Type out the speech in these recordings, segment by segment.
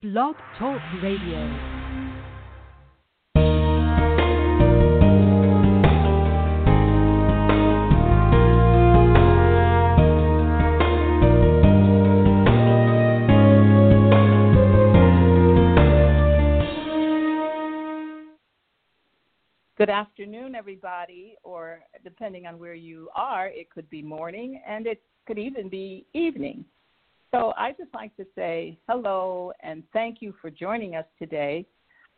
Blog Talk Radio. Good afternoon, everybody, or depending on where you are, it could be morning and it could even be evening. So I just like to say hello and thank you for joining us today.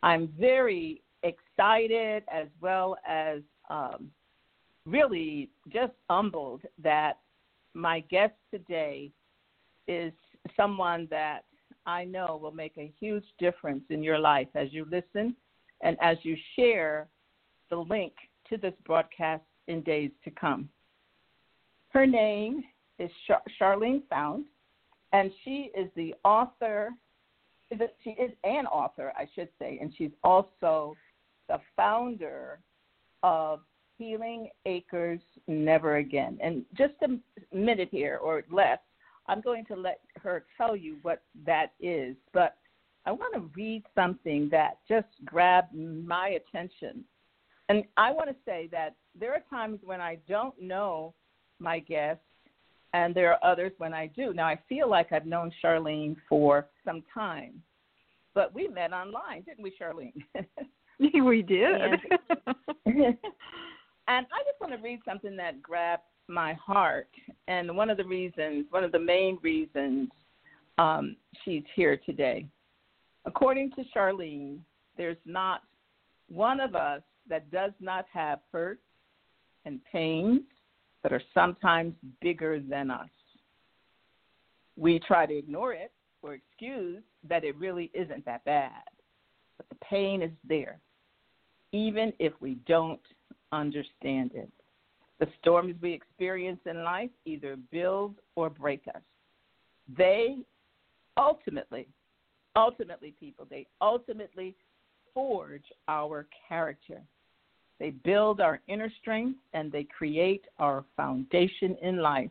I'm very excited as well as um, really just humbled that my guest today is someone that I know will make a huge difference in your life as you listen and as you share the link to this broadcast in days to come. Her name is Char- Charlene Fouts, and she is the author. She is an author, I should say, and she's also the founder of Healing Acres Never Again. And just a minute here or less, I'm going to let her tell you what that is. But I want to read something that just grabbed my attention and I want to say that there are times when I don't know my guests, and there are others when I do. Now, I feel like I've known Charlene for some time, but we met online, didn't we, Charlene? we did. and, and I just want to read something that grabbed my heart. And one of the reasons, one of the main reasons um, she's here today. According to Charlene, there's not one of us that does not have hurt and pains that are sometimes bigger than us. We try to ignore it or excuse that it really isn't that bad, but the pain is there, even if we don't understand it. The storms we experience in life either build or break us. They ultimately, ultimately, people, they ultimately forge our character. They build our inner strength and they create our foundation in life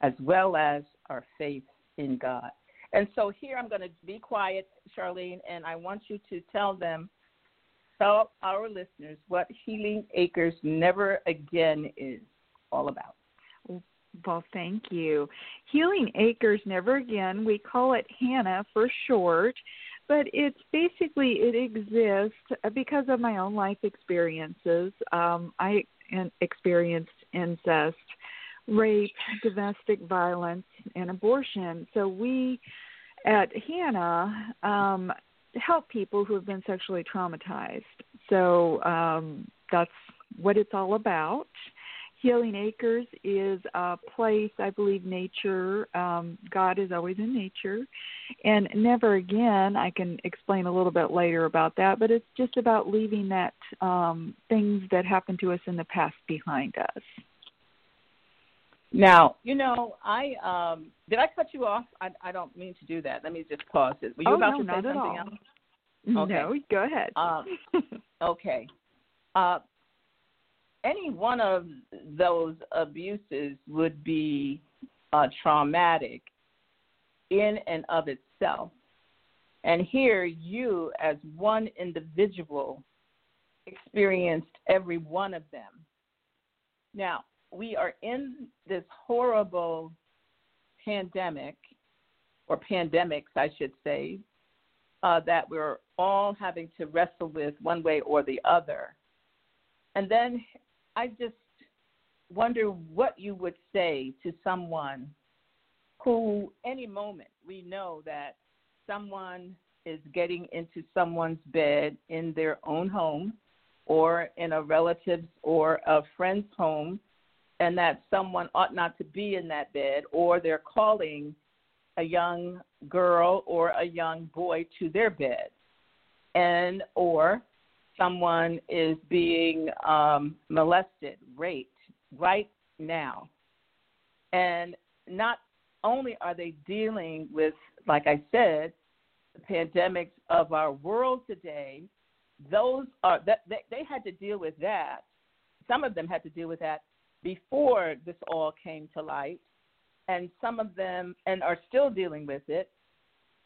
as well as our faith in God. And so here I'm going to be quiet, Charlene, and I want you to tell them, tell our listeners what Healing Acres Never Again is all about. Well, thank you. Healing Acres Never Again, we call it HANA for short but it's basically it exists because of my own life experiences. Um, I experienced incest, rape, domestic violence, and abortion. So we at HANA um, help people who have been sexually traumatized. So um, that's what it's all about. Healing Acres is a place, I believe, nature, um, God is always in nature. And never again, I can explain a little bit later about that, but it's just about leaving that um, things that happened to us in the past behind us. Now, you know, I um did I cut you off? I I don't mean to do that. Let me just pause it. Were you oh, about no, to say something else? Okay. No, go ahead. Um, okay. Uh, any one of those abuses would be uh, traumatic in and of itself. And here, you, as one individual, experienced every one of them. Now, we are in this horrible pandemic, or pandemics, I should say, uh, that we're all having to wrestle with one way or the other. And then I just wonder what you would say to someone who, any moment, we know that someone is getting into someone's bed in their own home or in a relative's or a friend's home, and that someone ought not to be in that bed, or they're calling a young girl or a young boy to their bed, and or someone is being um, molested, raped right now. And not only are they dealing with, like I said, the pandemics of our world today, those are that they, they had to deal with that. Some of them had to deal with that before this all came to light, and some of them and are still dealing with it.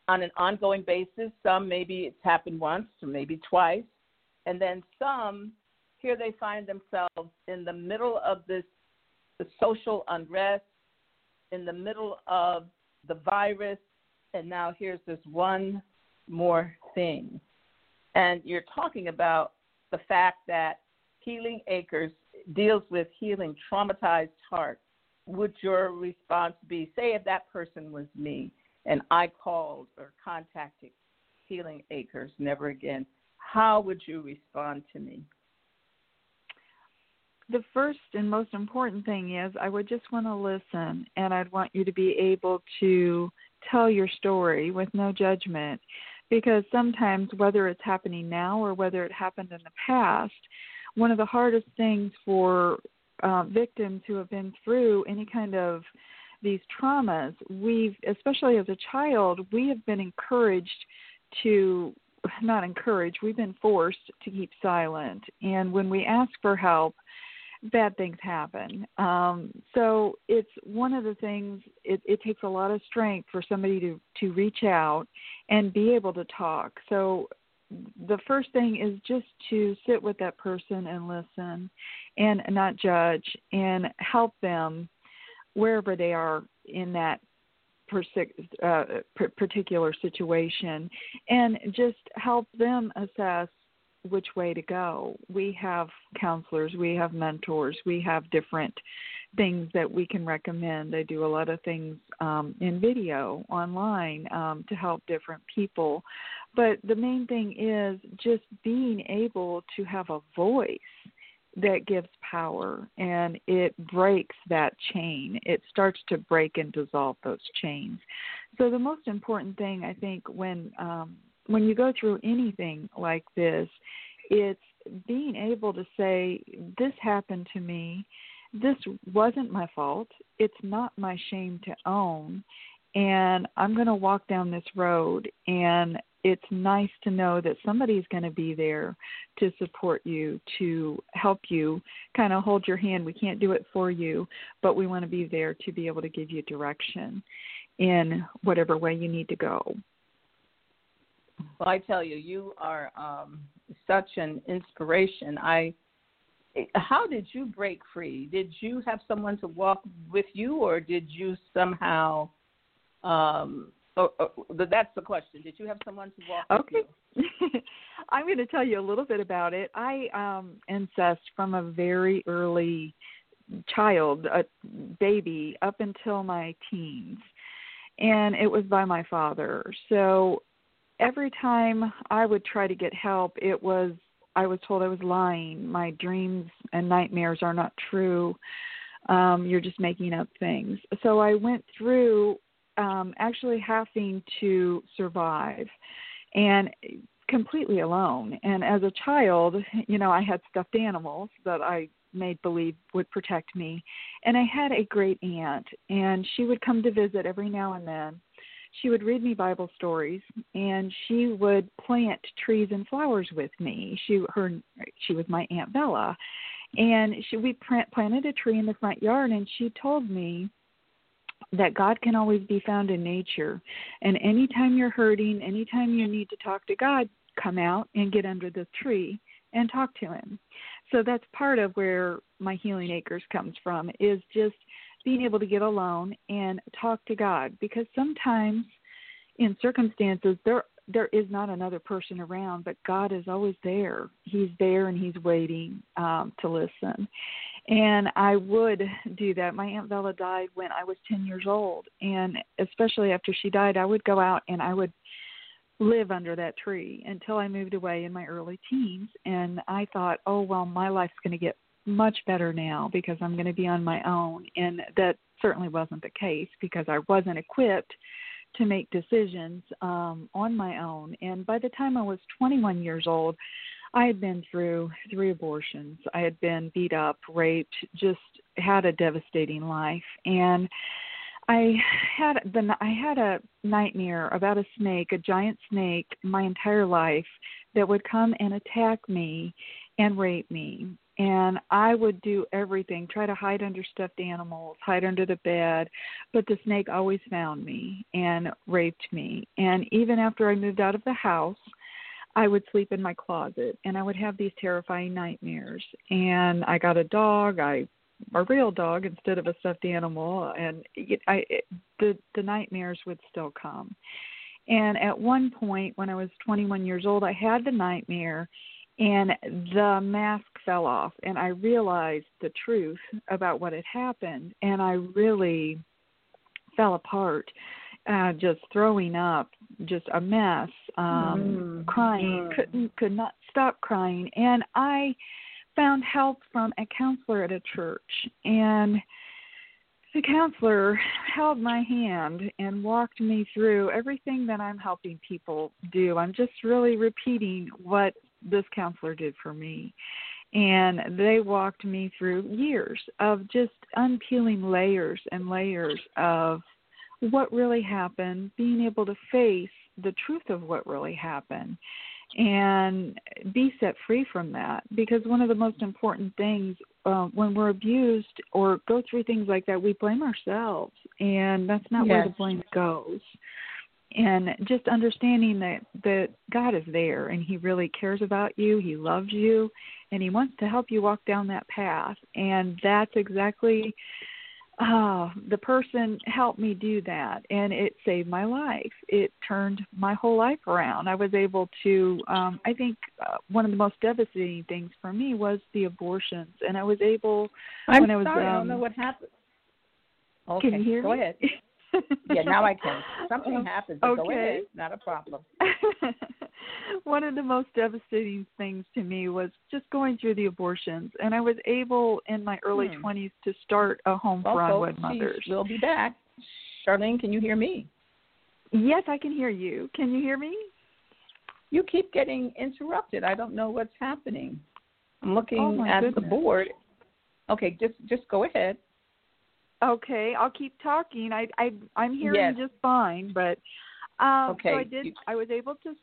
on an ongoing basis. Some maybe it's happened once or maybe twice. And then some, here they find themselves in the middle of this social unrest, in the middle of the virus, and now here's this one more thing. And you're talking about the fact that Healing Acres deals with healing traumatized hearts. Would your response be, say, if that person was me and I called or contacted Healing Acres never again, how would you respond to me? The first and most important thing is I would just want to listen and I'd want you to be able to tell your story with no judgment because sometimes whether it's happening now or whether it happened in the past one of the hardest things for uh, victims who have been through any kind of these traumas we've especially as a child we have been encouraged to not encouraged we've been forced to keep silent and when we ask for help bad things happen. Um, so it's one of the things. It, it takes a lot of strength for somebody to to reach out and be able to talk. So the first thing is just to sit with that person and listen, and not judge, and help them wherever they are in that uh, particular situation, and just help them assess which way to go. We have counselors, we have mentors, we have different things that we can recommend. I do a lot of things um, in video online um, to help different people. But the main thing is just being able to have a voice that gives power and it breaks that chain. It starts to break and dissolve those chains. So the most important thing I think when um, when you go through anything like this, it's being able to say, This happened to me. This wasn't my fault. It's not my shame to own. And I'm going to walk down this road. And it's nice to know that somebody's going to be there to support you, to help you, kind of hold your hand. We can't do it for you, but we want to be there to be able to give you direction in whatever way you need to go. Well, I tell you, you are um, such an inspiration. I how did you break free? Did you have someone to walk with you, or did you somehow? Um, or, or, that's the question. Did you have someone to walk okay. I'm going to tell you a little bit about it. I um, incest from a very early child, a baby, up until my teens, and it was by my father. So every time I would try to get help, it was I was told I was lying. My dreams and nightmares are not true. Um, you're just making up things. So I went through um, actually having to survive and completely alone. And as a child, you know, I had stuffed animals that I made believe would protect me. And I had a great aunt, and she would come to visit every now and then she would read me Bible stories and she would plant trees and flowers with me. She her she was my aunt Bella, and she we plant, planted a tree in the front yard and she told me that God can always be found in nature. And anytime you're hurting, anytime you need to talk to God, come out and get under the tree and talk to him. So that's part of where my healing acres comes from is just being able to get alone and talk to God because sometimes in circumstances there there is not another person around, but God is always there. He's there and He's waiting um, to listen. And I would do that. My Aunt Bella died when I was 10 years old. And especially after she died, I would go out and I would live under that tree until I moved away in my early teens. And I thought, oh, well, my life's going to get much better now because I'm going to be on my own. And that certainly wasn't the case because I wasn't equipped to make decisions um, on my own. And by the time I was 21 years old, I had been through three abortions. I had been beat up, raped, just had a devastating life. And I had the I had a nightmare about a snake, a giant snake, my entire life that would come and attack me and rape me. and I would do everything, try to hide under stuffed animals, hide under the bed, but the snake always found me and raped me. And even after I moved out of the house, I would sleep in my closet and I would have these terrifying nightmares. And I got a dog, I a real dog instead of a stuffed animal and it, I it, the the nightmares would still come. And at one point when I was 21 years old, I had the nightmare and the mask fell off and I realized the truth about what had happened and I really fell apart uh just throwing up just a mess um Mm. crying Mm. couldn't could not stop crying and I found help from a counselor at a church and the counselor held my hand and walked me through everything that I'm helping people do. I'm just really repeating what this counselor did for me. And they walked me through years of just unpeeling layers and layers of what really happened, being able to face the truth of what really happened and be set free from that. Because one of the most important things uh, when we're abused or go through things like that we blame ourselves and that's not where the blame goes. And just understanding that that God is there and he really cares about you he loves you and he wants to help you walk down that path. And that's exactly uh, the person helped me do that and it saved my life it turned my whole life around i was able to um i think uh, one of the most devastating things for me was the abortions and i was able I'm when I was, sorry, I don't um, know what happened. Okay, can you hear go me? ahead. Yeah, now I can. Something Uh, happened. but Go okay. ahead. Not a problem. one of the most devastating things to me was just going through the abortions and i was able in my early Hmm. 20s to start a home Well, for unwed mothers will be back. Charlene, can you hear me? yes i can hear you can you hear me You keep getting interrupted. I don't know what's happening. I'm looking Oh, at the board. Okay, just just go ahead. Okay, I'll keep talking. I I I'm hearing Yes. just fine, but um Okay, so I did you- I was able to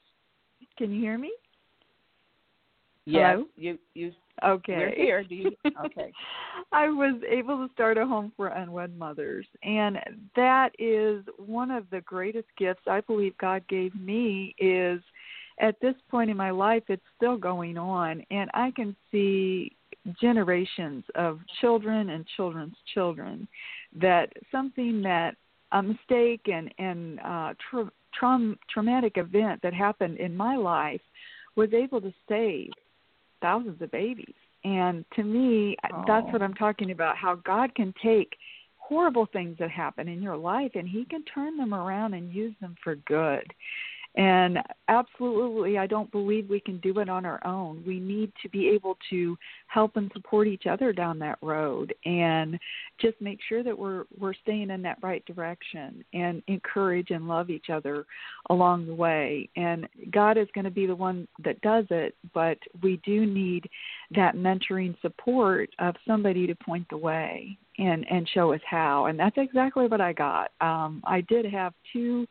Can you hear me? Yes, Hello? you you Okay. we're here. Do you? Okay. I was able to start a home for unwed mothers, and that is one of the greatest gifts I believe God gave me. Is at this point in my life, it's still going on, and I can see generations of children and children's children that something that a mistake and and uh, tra- traum- traumatic event that happened in my life was able to save thousands of babies. And to me, that's Oh. what I'm talking about how God can take horrible things that happen in your life and he can turn them around and use them for good. And absolutely, I don't believe we can do it on our own. We need to be able to help and support each other down that road and just make sure that we're we're staying in that right direction and encourage and love each other along the way. And God is going to be the one that does it, but we do need that mentoring support of somebody to point the way and and show us how. And that's exactly what I got. Um I did have two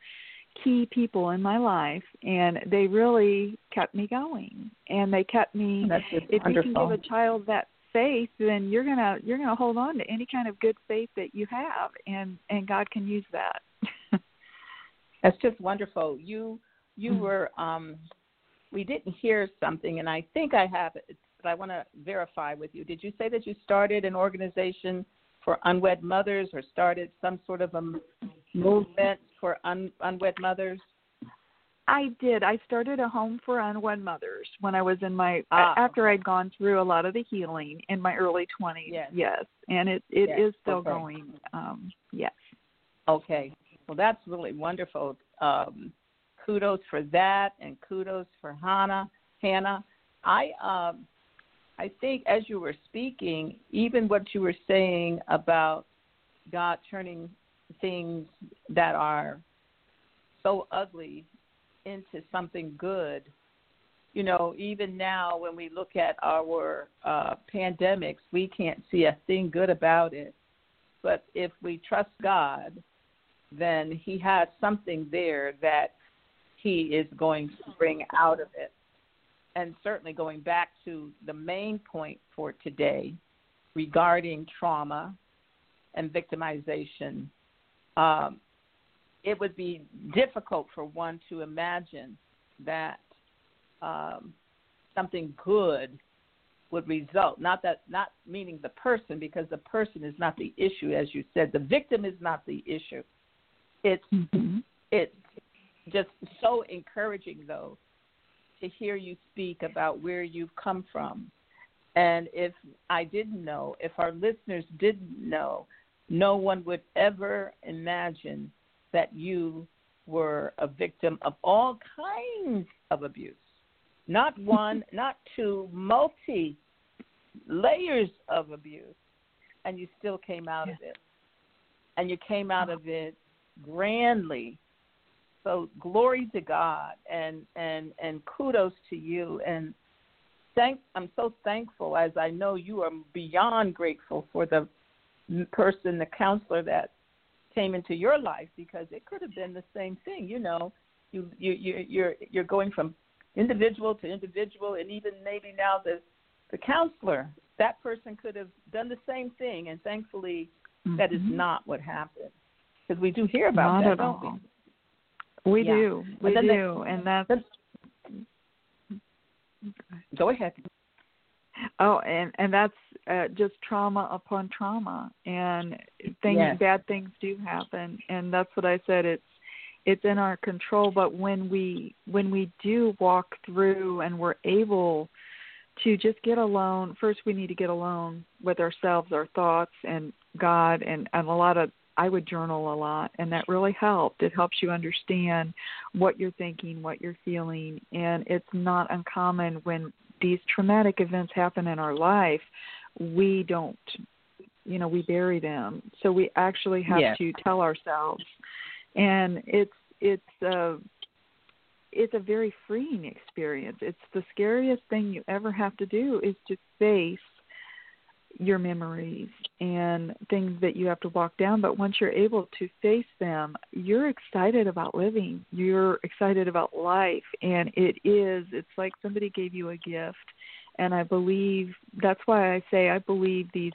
key people in my life and they really kept me going and they kept me That's just if wonderful. you can give a child that faith then you're going to you're going to hold on to any kind of good faith that you have and and God can use that That's just wonderful. You you Mhm. were um we didn't hear something and I think I have it but I want to verify with you. Did you say that you started an organization for unwed mothers or started some sort of a movement for un, unwed mothers? I did. I started a home for unwed mothers when I was in my Ah. after I'd gone through a lot of the healing in my early 20s. Yes. yes. And it it Yes, is still okay. going. Um yes. Okay. Well, that's really wonderful. Um, kudos for that, and kudos for HANA. HANA, I um, I think as you were speaking, even what you were saying about God turning things that are so ugly into something good. You know, even now when we look at our uh, pandemics, we can't see a thing good about it. But if we trust God, then He has something there that He is going to bring out of it. and certainly going back to the main point for today regarding trauma and victimization, um, it would be difficult for one to imagine that um, something good would result. Not that, not meaning the person, because the person is not the issue, as you said. The victim is not the issue. It's mm-hmm. it's just so encouraging, though, to hear you speak about where you've come from. And if I didn't know, if our listeners didn't know, no one would ever imagine that you were a victim of all kinds of abuse. Not one, not two, multi layers of abuse. And you still came out yeah. of it. And you came out of it grandly. So glory to God and and and kudos to you and thank I'm so thankful as I know you are beyond grateful for the person the counselor that came into your life because it could have been the same thing you know you you you you're you're going from individual to individual and even maybe now the the counselor that person could have done the same thing and thankfully mm-hmm. that is mm-hmm. not what happened because we do hear about not that at don't all. we we yeah. do we do and that's go ahead Oh, and and that's uh, just trauma upon trauma, and things yes. bad things do happen, and that's what I said. It's it's in our control, but when we when we do walk through and we're able to just get alone, first we need to get alone with ourselves, our thoughts, and God, and and a lot of I would journal a lot, and that really helped. It helps you understand what you're thinking, what you're feeling, and it's not uncommon when these traumatic events happen in our life, we don't, you know, we bury them. So we actually have yes. to tell ourselves, and it's it's a it's a very freeing experience. It's the scariest thing you ever have to do is to face your memories and things that you have to walk down but once you're able to face them you're excited about living you're excited about life and it is it's like somebody gave you a gift and i believe that's why i say i believe these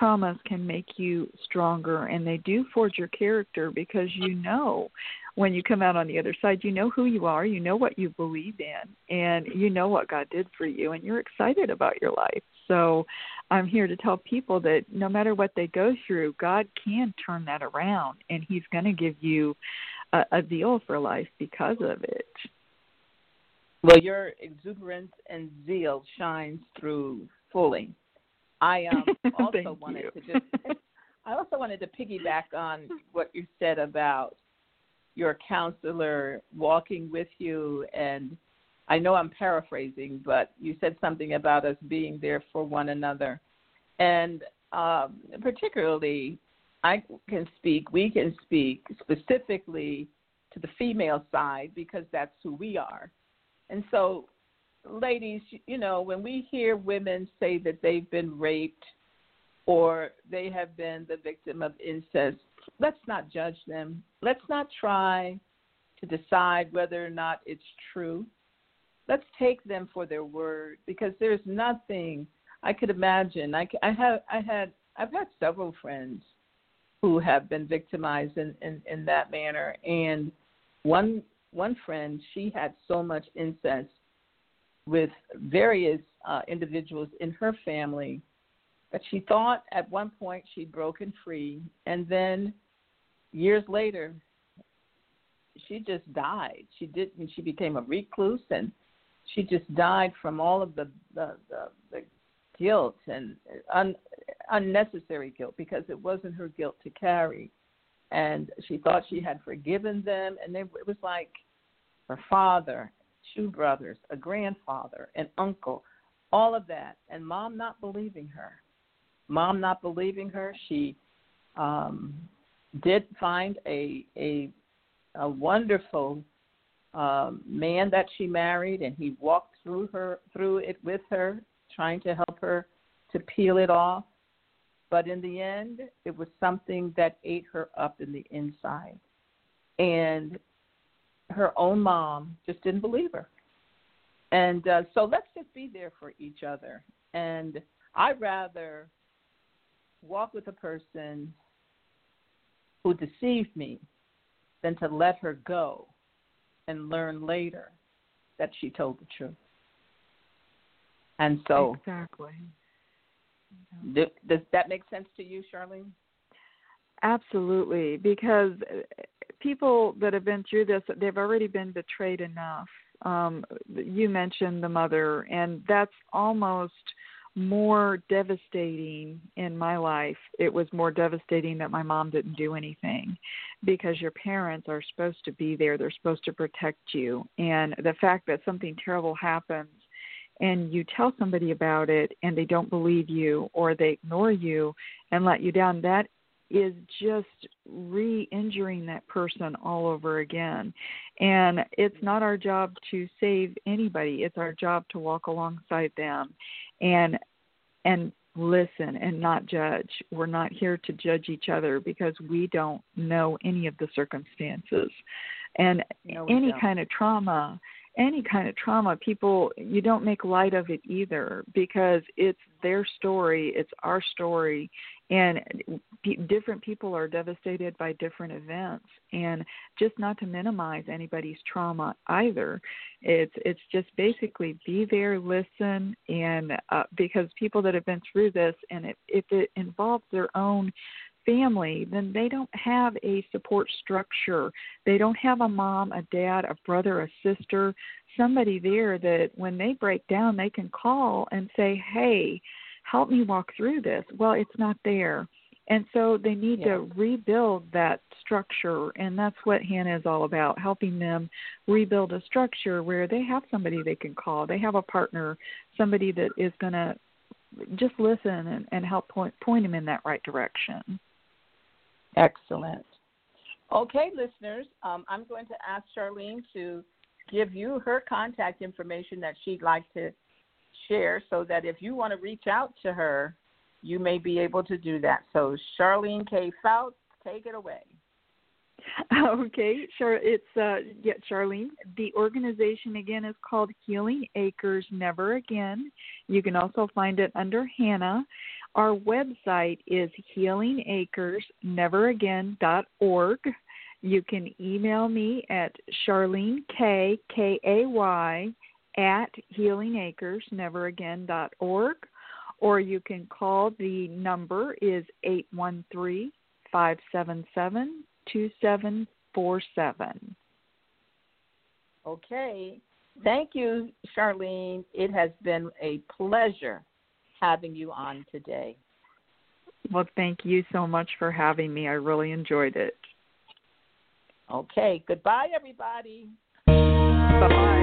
traumas can make you stronger and they do forge your character because you know when you come out on the other side you know who you are you know what you believe in and you know what god did for you and you're excited about your life so I'm here to tell people that no matter what they go through, God can turn that around and He's going to give you a, a deal for life because of it. Well, your exuberance and zeal shines through fully. I um, also wanted to just I also wanted to piggyback on what you said about your counselor walking with you and I know I'm paraphrasing, but you said something about us being there for one another. And um, particularly, I can speak, we can speak specifically to the female side because that's who we are. And so, ladies, you know, when we hear women say that they've been raped or they have been the victim of incest, let's not judge them. Let's not try to decide whether or not it's true let's take them for their word because there's nothing I could imagine. I, I have I had I've had several friends who have been victimized in, in, in that manner, and one one friend she had so much incest with various uh, individuals in her family that she thought at one point she'd broken free, and then years later she just died. She didn't. She became a recluse and she just died from all of the the, the, the guilt and un, unnecessary guilt because it wasn't her guilt to carry, and she thought she had forgiven them, and they, it was like her father, two brothers, a grandfather, an uncle, all of that, and mom not believing her. Mom not believing her, she um, did find a a a wonderful um, man that she married, and he walked through her through it with her, trying to help her to peel it off. But in the end, it was something that ate her up in the inside, and her own mom just didn't believe her. And uh, so let's just be there for each other. And I'd rather walk with a person who deceived me than to let her go and learn later that she told the truth. And so, exactly. Does, that make sense to you, Charlene? Absolutely, because people that have been through this, they've already been betrayed enough. Um, you mentioned the mother, and that's almost more devastating in my life. It was more devastating that my mom didn't do anything because your parents are supposed to be there, they're supposed to protect you. And the fact that something terrible happens and you tell somebody about it and they don't believe you or they ignore you and let you down, that is just re injuring that person all over again. And it's not our job to save anybody, it's our job to walk alongside them and and listen and not judge. We're not here to judge each other because we don't know any of the circumstances. And no, any don't. kind of trauma any kind of trauma, people you don't make light of it either because it's their story, it's our story, and p- different people are devastated by different events. And just not to minimize anybody's trauma either, it's it's just basically be there, listen, and uh, because people that have been through this, and it, if it involves their own family, then they don't have a support structure. They don't have a mom, a dad, a brother, a sister, somebody there that when they break down, they can call and say, hey, help me walk through this. Well, it's not there. And so they need yeah. to rebuild that structure. And that's what HANA is all about helping them rebuild a structure where they have somebody they can call, they have a partner, somebody that is going to just listen and, and help point, point them in that right direction. Excellent. Okay, listeners, um, I'm going to ask Charlene to give you her contact information that she'd like to share so that if you want to reach out to her, you may be able to do that. So, Charlene Kay Fouts, take it away. Okay, sure. It's uh, yeah, Charlene. The organization again is called Healing Acres Never Again. You can also find it under HANA. Our website is healingacresneveragain.org. You can email me at Charlene K K A Y at healingacresneveragain.org or you can call the number is eight one three five seven seven two seven four seven. Okay. Thank you, Charlene. It has been a pleasure having you on today. Well, thank you so much for having me. I really enjoyed it. Okay. Goodbye, everybody. Bye.